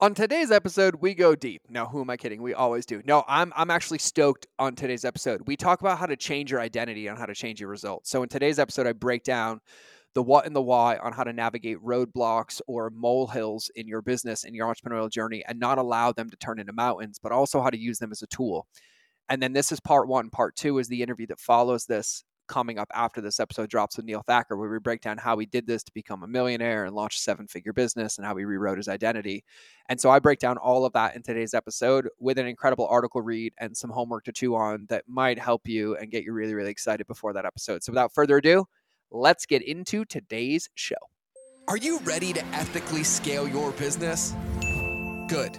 On today's episode, we go deep. Now, who am I kidding? We always do. No, I'm I'm actually stoked on today's episode. We talk about how to change your identity and how to change your results. So in today's episode, I break down the what and the why on how to navigate roadblocks or molehills in your business in your entrepreneurial journey and not allow them to turn into mountains, but also how to use them as a tool. And then this is part one. Part two is the interview that follows this coming up after this episode drops with Neil Thacker, where we break down how he did this to become a millionaire and launch a seven figure business and how he rewrote his identity. And so I break down all of that in today's episode with an incredible article read and some homework to chew on that might help you and get you really, really excited before that episode. So without further ado, let's get into today's show. Are you ready to ethically scale your business? Good.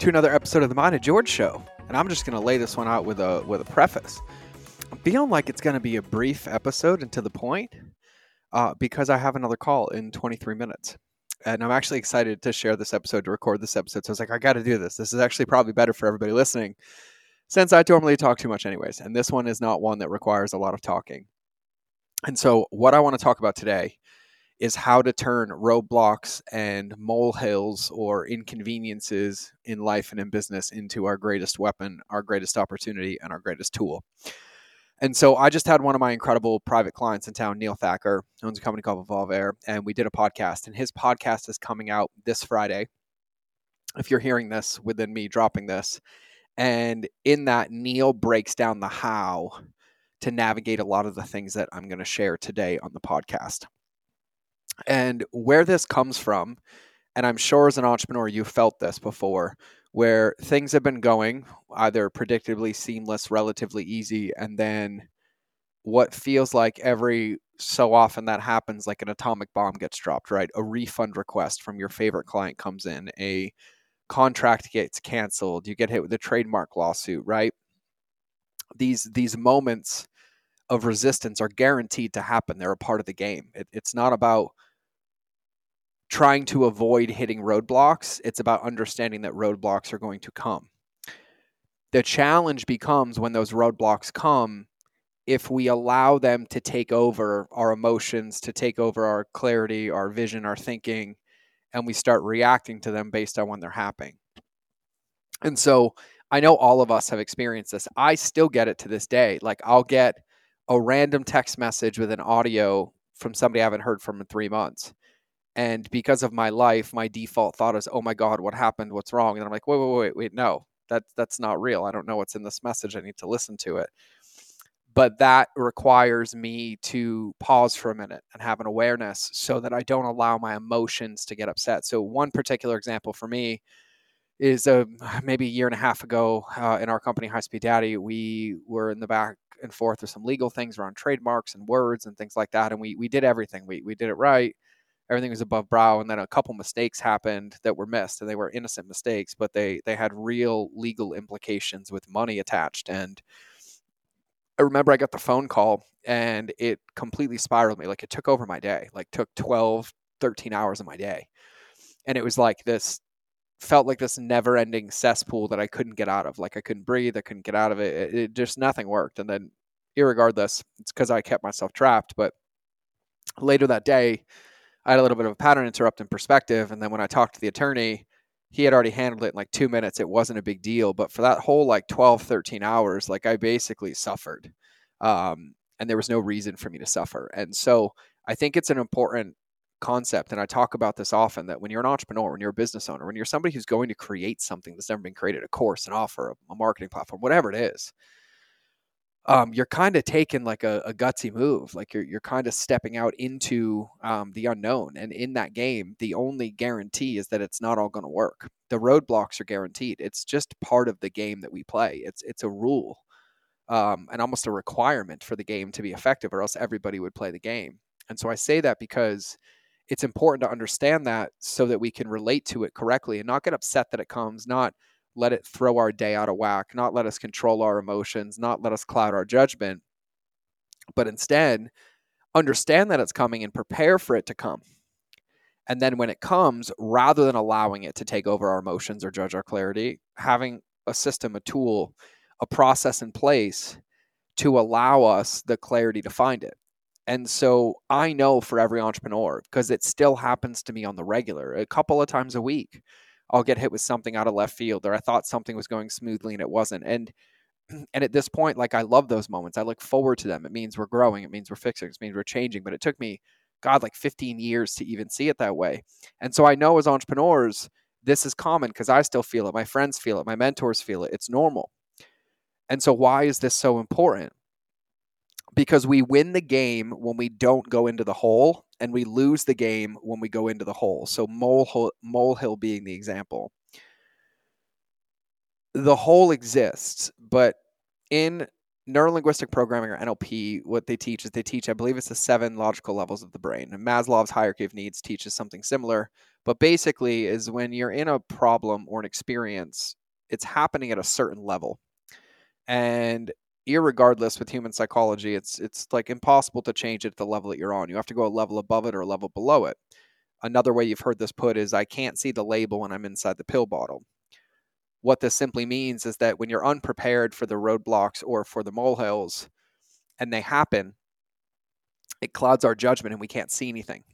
to another episode of the Mind of George Show. And I'm just going to lay this one out with a with a preface. I'm feeling like it's going to be a brief episode and to the point uh, because I have another call in 23 minutes. And I'm actually excited to share this episode, to record this episode. So I was like, I got to do this. This is actually probably better for everybody listening since I normally talk too much, anyways. And this one is not one that requires a lot of talking. And so, what I want to talk about today is how to turn roadblocks and molehills or inconveniences in life and in business into our greatest weapon, our greatest opportunity, and our greatest tool. And so I just had one of my incredible private clients in town, Neil Thacker, owns a company called Evolve Air, and we did a podcast. And his podcast is coming out this Friday. If you're hearing this within me dropping this, and in that, Neil breaks down the how to navigate a lot of the things that I'm going to share today on the podcast. And where this comes from, and I'm sure as an entrepreneur, you felt this before, where things have been going either predictably seamless, relatively easy, and then what feels like every so often that happens, like an atomic bomb gets dropped, right? A refund request from your favorite client comes in, a contract gets canceled, you get hit with a trademark lawsuit, right? These these moments of resistance are guaranteed to happen. They're a part of the game. It, it's not about trying to avoid hitting roadblocks. It's about understanding that roadblocks are going to come. The challenge becomes when those roadblocks come, if we allow them to take over our emotions, to take over our clarity, our vision, our thinking, and we start reacting to them based on when they're happening. And so I know all of us have experienced this. I still get it to this day. Like I'll get a random text message with an audio from somebody I haven't heard from in three months. And because of my life my default thought is oh my god what happened? What's wrong? And i'm like wait wait wait wait no. That that's not real. I don't know what's in this message. I need to listen to it. But that requires me to pause for a minute and have an awareness so that i don't allow my emotions to get upset. So one particular example for me is uh, maybe a year and a half ago uh, in our company high speed daddy we were in the back and forth with some legal things around trademarks and words and things like that and we we did everything. We we did it right. Everything was above brow and then a couple mistakes happened that were missed and they were innocent mistakes but they they had real legal implications with money attached. And i remember i got the phone call and it completely spiraled me like it took over my day like took 12 13 hours of my day. And it was like this felt like this never ending cesspool that i couldn't get out of like i couldn't breathe i couldn't get out of it it, it just nothing worked and then irregardless it's because i kept myself trapped but later that day I had a little bit of a pattern interrupt in perspective. And then when I talked to the attorney, he had already handled it in like two minutes. It wasn't a big deal. But for that whole like 12, 13 hours, like I basically suffered. Um, and there was no reason for me to suffer. And so I think it's an important concept. And I talk about this often that when you're an entrepreneur, when you're a business owner, when you're somebody who's going to create something that's never been created, a course, an offer, a marketing platform, whatever it is, um, you're kind of taking like a, a, gutsy move. Like you're you're kind of stepping out into um, the unknown, and in that game, the only guarantee is that it's not all going to work. The roadblocks are guaranteed. It's just part of the game that we play. It's it's a rule, um, and almost a requirement for the game to be effective, or else everybody would play the game. And so I say that because it's important to understand that so that we can relate to it correctly and not get upset that it comes, not let it throw our day out of whack, not let us control our emotions, not let us cloud our judgment, but instead understand that it's coming and prepare for it to come. And then when it comes, rather than allowing it to take over our emotions or judge our clarity, having a system, a tool, a process in place to allow us the clarity to find it. And so I know for every entrepreneur, because it still happens to me on the regular, a couple of times a week, I'll get hit with something out of left field or I thought something was going smoothly and it wasn't. And and at this point, like I love those moments. I look forward to them. It means we're growing. It means we're fixing. It means we're changing. But it took me, God, like 15 years to even see it that way. And so I know as entrepreneurs, this is common because I still feel it. My friends feel it. My mentors feel it. It's normal. And so why is this so important? Because we win the game when we don't go into the hole, and we lose the game when we go into the hole. So molehill, molehill being the example the hole exists, but in neurolinguistic programming or NLP, what they teach is they teach, I believe it's the seven logical levels of the brain. Maslow's hierarchy of needs teaches something similar, but basically is when you're in a problem or an experience, it's happening at a certain level. And irregardless with human psychology, it's it's like impossible to change it at the level that you're on. You have to go a level above it or a level below it. Another way you've heard this put is I can't see the label when I'm inside the pill bottle what this simply means is that when you're unprepared for the roadblocks or for the molehills and they happen, it clouds our judgment and we can't see anything.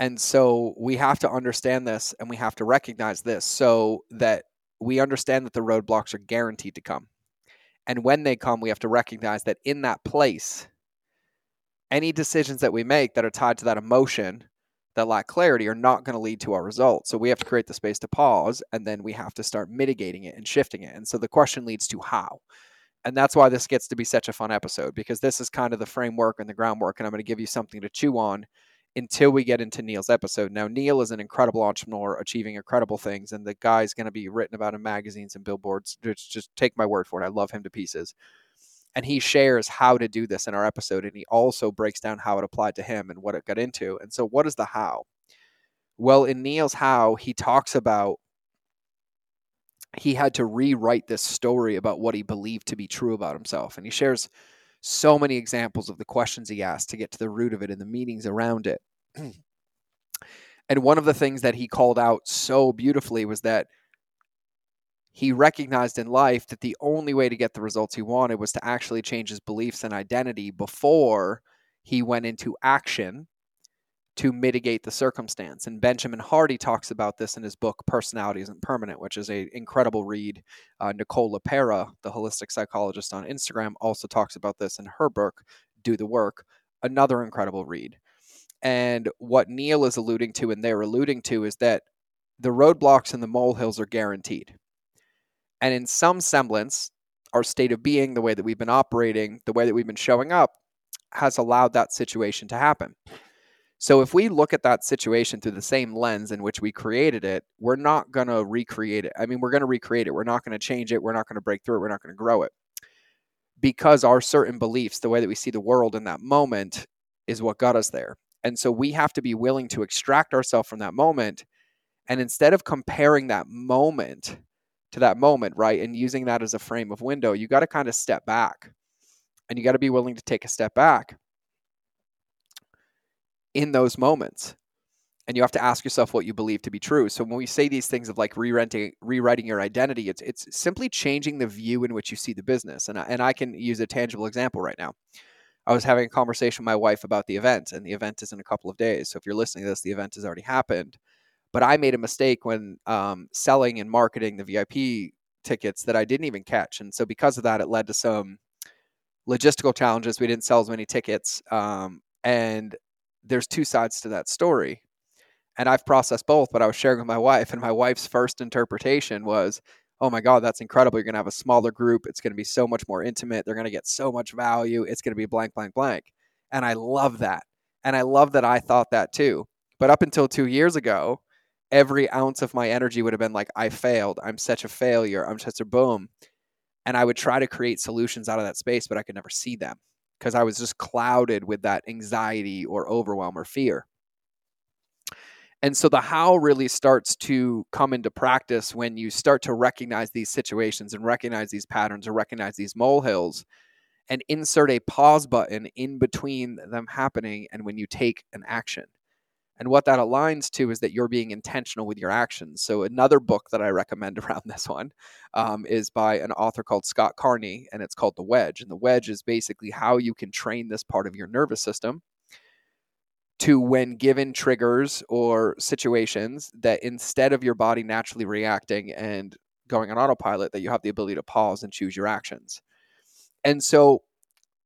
And so we have to understand this and we have to recognize this so that we understand that the roadblocks are guaranteed to come. And when they come, we have to recognize that in that place, any decisions that we make that are tied to that emotion that lack clarity are not going to lead to our results. So we have to create the space to pause and then we have to start mitigating it and shifting it. And so the question leads to how. And that's why this gets to be such a fun episode because this is kind of the framework and the groundwork. And I'm going to give you something to chew on until we get into Neil's episode. Now, Neil is an incredible entrepreneur achieving incredible things, and the guy's going to be written about in magazines and billboards. Just, just take my word for it. I love him to pieces and he shares how to do this in our episode and he also breaks down how it applied to him and what it got into and so what is the how well in neil's how he talks about he had to rewrite this story about what he believed to be true about himself and he shares so many examples of the questions he asked to get to the root of it and the meanings around it. And one of the things that he called out so beautifully was that he recognized in life that the only way to get the results he wanted was to actually change his beliefs and identity before he went into action to mitigate the circumstance. And Benjamin Hardy talks about this in his book Personality Isn't Permanent, which is an incredible read. Uh, Nicole LePera, the holistic psychologist on Instagram, also talks about this in her book Do the Work, another incredible read. And what Neil is alluding to and they're alluding to is that the roadblocks and the molehills are guaranteed and in some semblance, our state of being, the way that we've been operating, the way that we've been showing up, has allowed that situation to happen. So if we look at that situation through the same lens in which we created it, we're not going to recreate it. I mean, we're going to recreate it. We're not going to change it. We're not going to break through it. We're not going to grow it. Because our certain beliefs, the way that we see the world in that moment, is what got us there. And so we have to be willing to extract ourselves from that moment. And instead of comparing that moment to that moment, right? And using that as a frame of window, you got to kind of step back and you got to be willing to take a step back in those moments. And you have to ask yourself what you believe to be true. So when we say these things of like rewriting, rewriting your identity, it's it's simply changing the view in which you see the business. And I, and I can use a tangible example right now. I was having a conversation with my wife about the event, and the event is in a couple of days. So if you're listening to this, the event has already happened. But I made a mistake when um, selling and marketing the VIP tickets that I didn't even catch. And so because of that, it led to some logistical challenges. We didn't sell as many tickets. Um, and there's two sides to that story. And I've processed both, but I was sharing with my wife, and my wife's first interpretation was, oh my God, that's incredible. You're going to have a smaller group. It's going to be so much more intimate. They're going to get so much value. It's going to be blank, blank, blank. And I love that. And I love that I thought that too. But up until two years ago, every ounce of my energy would have been like, I failed. I'm such a failure. I'm such a boom. And I would try to create solutions out of that space, but I could never see them because I was just clouded with that anxiety or overwhelm or fear. And so the how really starts to come into practice when you start to recognize these situations and recognize these patterns or recognize these molehills and insert a pause button in between them happening and when you take an action. And what that aligns to is that you're being intentional with your actions. So, another book that I recommend around this one um, is by an author called Scott Carney, and it's called The Wedge. And the wedge is basically how you can train this part of your nervous system to when given triggers or situations that instead of your body naturally reacting and going on autopilot that you have the ability to pause and choose your actions and so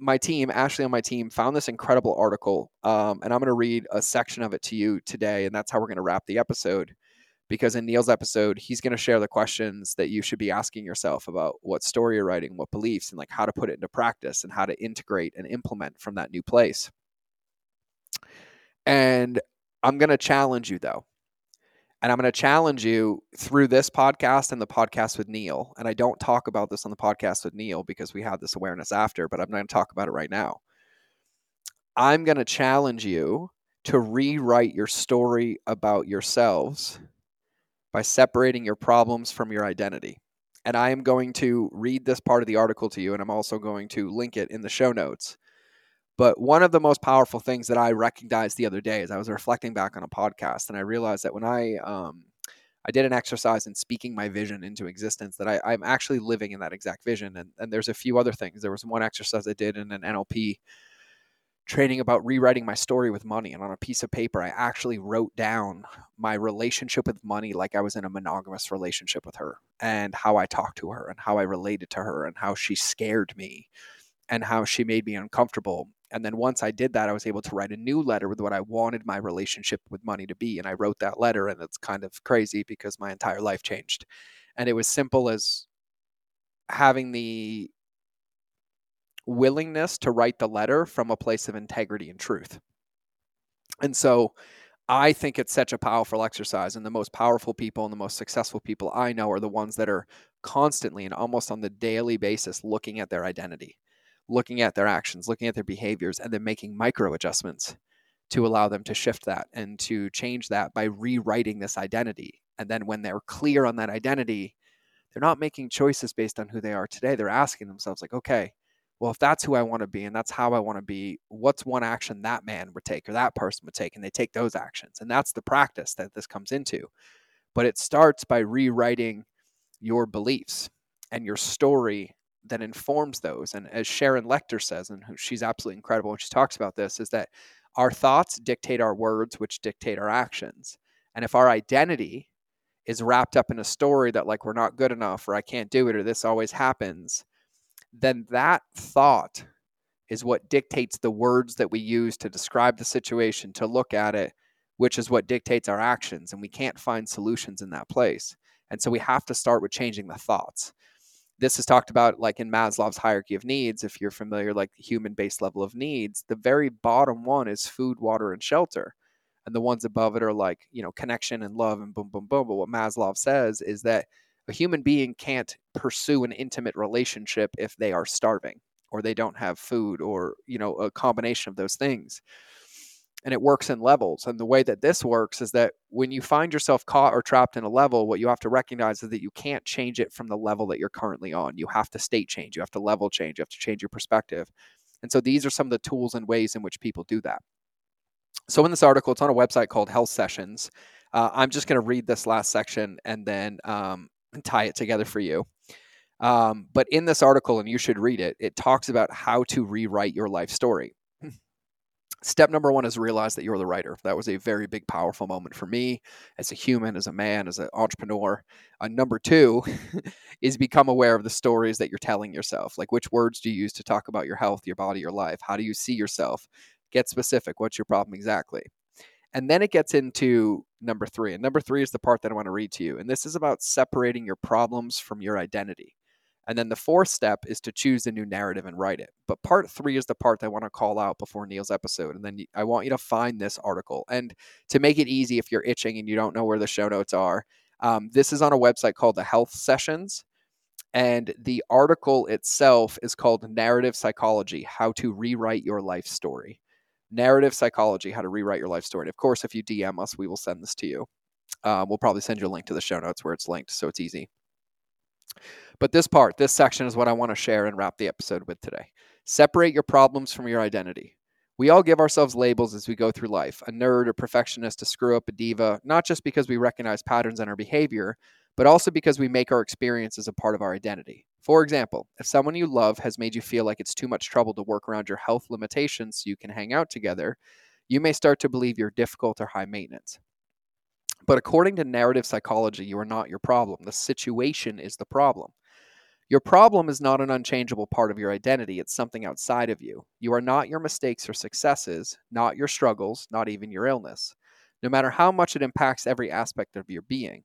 my team ashley on my team found this incredible article um, and i'm going to read a section of it to you today and that's how we're going to wrap the episode because in neil's episode he's going to share the questions that you should be asking yourself about what story you're writing what beliefs and like how to put it into practice and how to integrate and implement from that new place and I'm going to challenge you, though. And I'm going to challenge you through this podcast and the podcast with Neil. And I don't talk about this on the podcast with Neil because we had this awareness after, but I'm going to talk about it right now. I'm going to challenge you to rewrite your story about yourselves by separating your problems from your identity. And I am going to read this part of the article to you, and I'm also going to link it in the show notes. But one of the most powerful things that I recognized the other day is I was reflecting back on a podcast and I realized that when I um, I did an exercise in speaking my vision into existence that I, I'm actually living in that exact vision. And, and there's a few other things. There was one exercise I did in an NLP training about rewriting my story with money. And on a piece of paper, I actually wrote down my relationship with money like I was in a monogamous relationship with her and how I talked to her and how I related to her and how she scared me and how she made me uncomfortable and then once I did that, I was able to write a new letter with what I wanted my relationship with money to be. And I wrote that letter, and it's kind of crazy because my entire life changed. And it was simple as having the willingness to write the letter from a place of integrity and truth. And so I think it's such a powerful exercise. And the most powerful people and the most successful people I know are the ones that are constantly and almost on the daily basis looking at their identity looking at their actions, looking at their behaviors, and then making micro adjustments to allow them to shift that and to change that by rewriting this identity. And then when they're clear on that identity, they're not making choices based on who they are today. They're asking themselves, like, okay, well, if that's who I want to be and that's how I want to be, what's one action that man would take or that person would take? And they take those actions. And that's the practice that this comes into. But it starts by rewriting your beliefs and your story that informs those. And as Sharon Lechter says, and she's absolutely incredible when she talks about this, is that our thoughts dictate our words, which dictate our actions. And if our identity is wrapped up in a story that, like, we're not good enough, or I can't do it, or this always happens, then that thought is what dictates the words that we use to describe the situation, to look at it, which is what dictates our actions. And we can't find solutions in that place. And so we have to start with changing the thoughts this is talked about like in Maslow's hierarchy of needs. If you're familiar, like human based level of needs, the very bottom one is food, water, and shelter. And the ones above it are like, you know, connection and love and boom, boom, boom. But what Maslow says is that a human being can't pursue an intimate relationship if they are starving or they don't have food or, you know, a combination of those things and it works in levels. And the way that this works is that when you find yourself caught or trapped in a level, what you have to recognize is that you can't change it from the level that you're currently on. You have to state change, you have to level change, you have to change your perspective. And so these are some of the tools and ways in which people do that. So in this article, it's on a website called Health Sessions. Uh, I'm just going to read this last section and then um, tie it together for you. Um, but in this article, and you should read it, it talks about how to rewrite your life story. Step number one is realize that you're the writer. That was a very big, powerful moment for me as a human, as a man, as an entrepreneur. Uh, number two is become aware of the stories that you're telling yourself. Like, which words do you use to talk about your health, your body, your life? How do you see yourself? Get specific. What's your problem exactly? And then it gets into number three. And number three is the part that I want to read to you. And this is about separating your problems from your identity. And then the fourth step is to choose a new narrative and write it. But part three is the part I want to call out before Neil's episode. And then I want you to find this article. And to make it easy, if you're itching and you don't know where the show notes are, um, this is on a website called the Health Sessions. And the article itself is called Narrative Psychology How to Rewrite Your Life Story Narrative Psychology How to Rewrite Your Life Story. And of course, if you DM us, we will send this to you. Um, we'll probably send you a link to the show notes where it's linked, so it's easy. But this part, this section is what I want to share and wrap the episode with today. Separate your problems from your identity. We all give ourselves labels as we go through life a nerd, a perfectionist, a screw up, a diva, not just because we recognize patterns in our behavior, but also because we make our experiences a part of our identity. For example, if someone you love has made you feel like it's too much trouble to work around your health limitations so you can hang out together, you may start to believe you're difficult or high maintenance. But according to narrative psychology, you are not your problem. The situation is the problem. Your problem is not an unchangeable part of your identity, it's something outside of you. You are not your mistakes or successes, not your struggles, not even your illness, no matter how much it impacts every aspect of your being.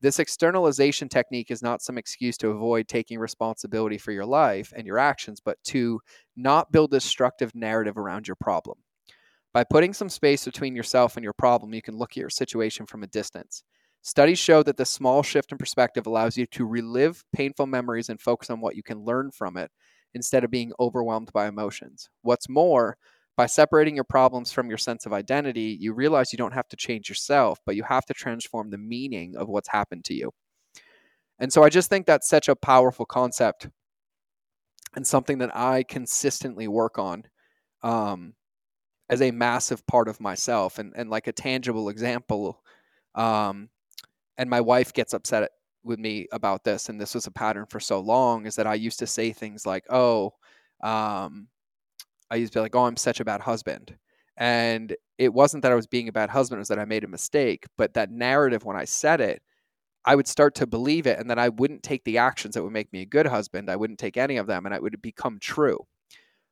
This externalization technique is not some excuse to avoid taking responsibility for your life and your actions, but to not build destructive narrative around your problem. By putting some space between yourself and your problem, you can look at your situation from a distance. Studies show that the small shift in perspective allows you to relive painful memories and focus on what you can learn from it instead of being overwhelmed by emotions. What's more, by separating your problems from your sense of identity, you realize you don't have to change yourself, but you have to transform the meaning of what's happened to you. And so I just think that's such a powerful concept and something that I consistently work on um, as a massive part of myself. And, and like a tangible example, um, and my wife gets upset with me about this and this was a pattern for so long is that i used to say things like oh um, i used to be like oh i'm such a bad husband and it wasn't that i was being a bad husband it was that i made a mistake but that narrative when i said it i would start to believe it and then i wouldn't take the actions that would make me a good husband i wouldn't take any of them and it would become true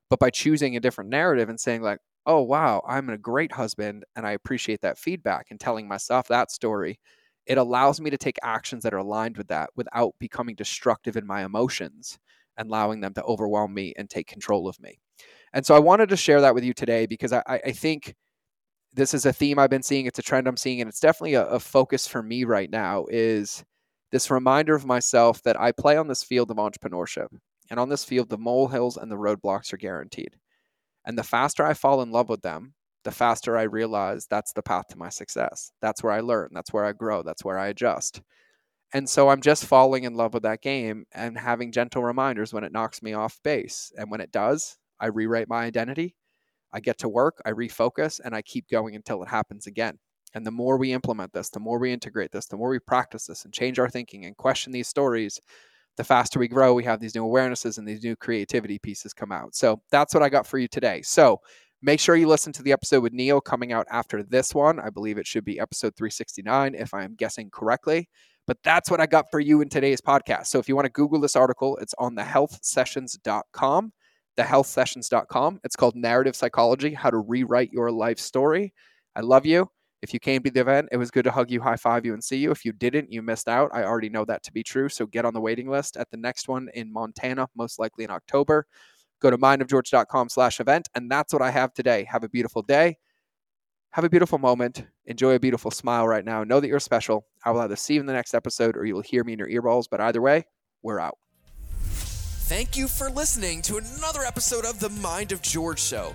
but by choosing a different narrative and saying like oh wow i'm a great husband and i appreciate that feedback and telling myself that story it allows me to take actions that are aligned with that without becoming destructive in my emotions and allowing them to overwhelm me and take control of me. And so I wanted to share that with you today because I, I think this is a theme I've been seeing. It's a trend I'm seeing, and it's definitely a, a focus for me right now. Is this reminder of myself that I play on this field of entrepreneurship, and on this field, the molehills and the roadblocks are guaranteed. And the faster I fall in love with them, the faster I realize that's the path to my success. That's where I learn. That's where I grow. That's where I adjust. And so I'm just falling in love with that game and having gentle reminders when it knocks me off base. And when it does, I rewrite my identity. I get to work, I refocus, and I keep going until it happens again. And the more we implement this, the more we integrate this, the more we practice this and change our thinking and question these stories, the faster we grow, we have these new awarenesses and these new creativity pieces come out. So that's what I got for you today. So Make sure you listen to the episode with Neil coming out after this one. I believe it should be episode 369, if I am guessing correctly. But that's what I got for you in today's podcast. So if you want to Google this article, it's on thehealthsessions.com. Thehealthsessions.com. It's called Narrative Psychology How to Rewrite Your Life Story. I love you. If you came to the event, it was good to hug you, high five you, and see you. If you didn't, you missed out. I already know that to be true. So get on the waiting list at the next one in Montana, most likely in October go to mindofgeorge.com slash event. And that's what I have today. Have a beautiful day. Have a beautiful moment. Enjoy a beautiful smile right now. Know that you're special. I will either see you in the next episode or you will hear me in your earballs. But either way, we're out. Thank you for listening to another episode of the Mind of George Show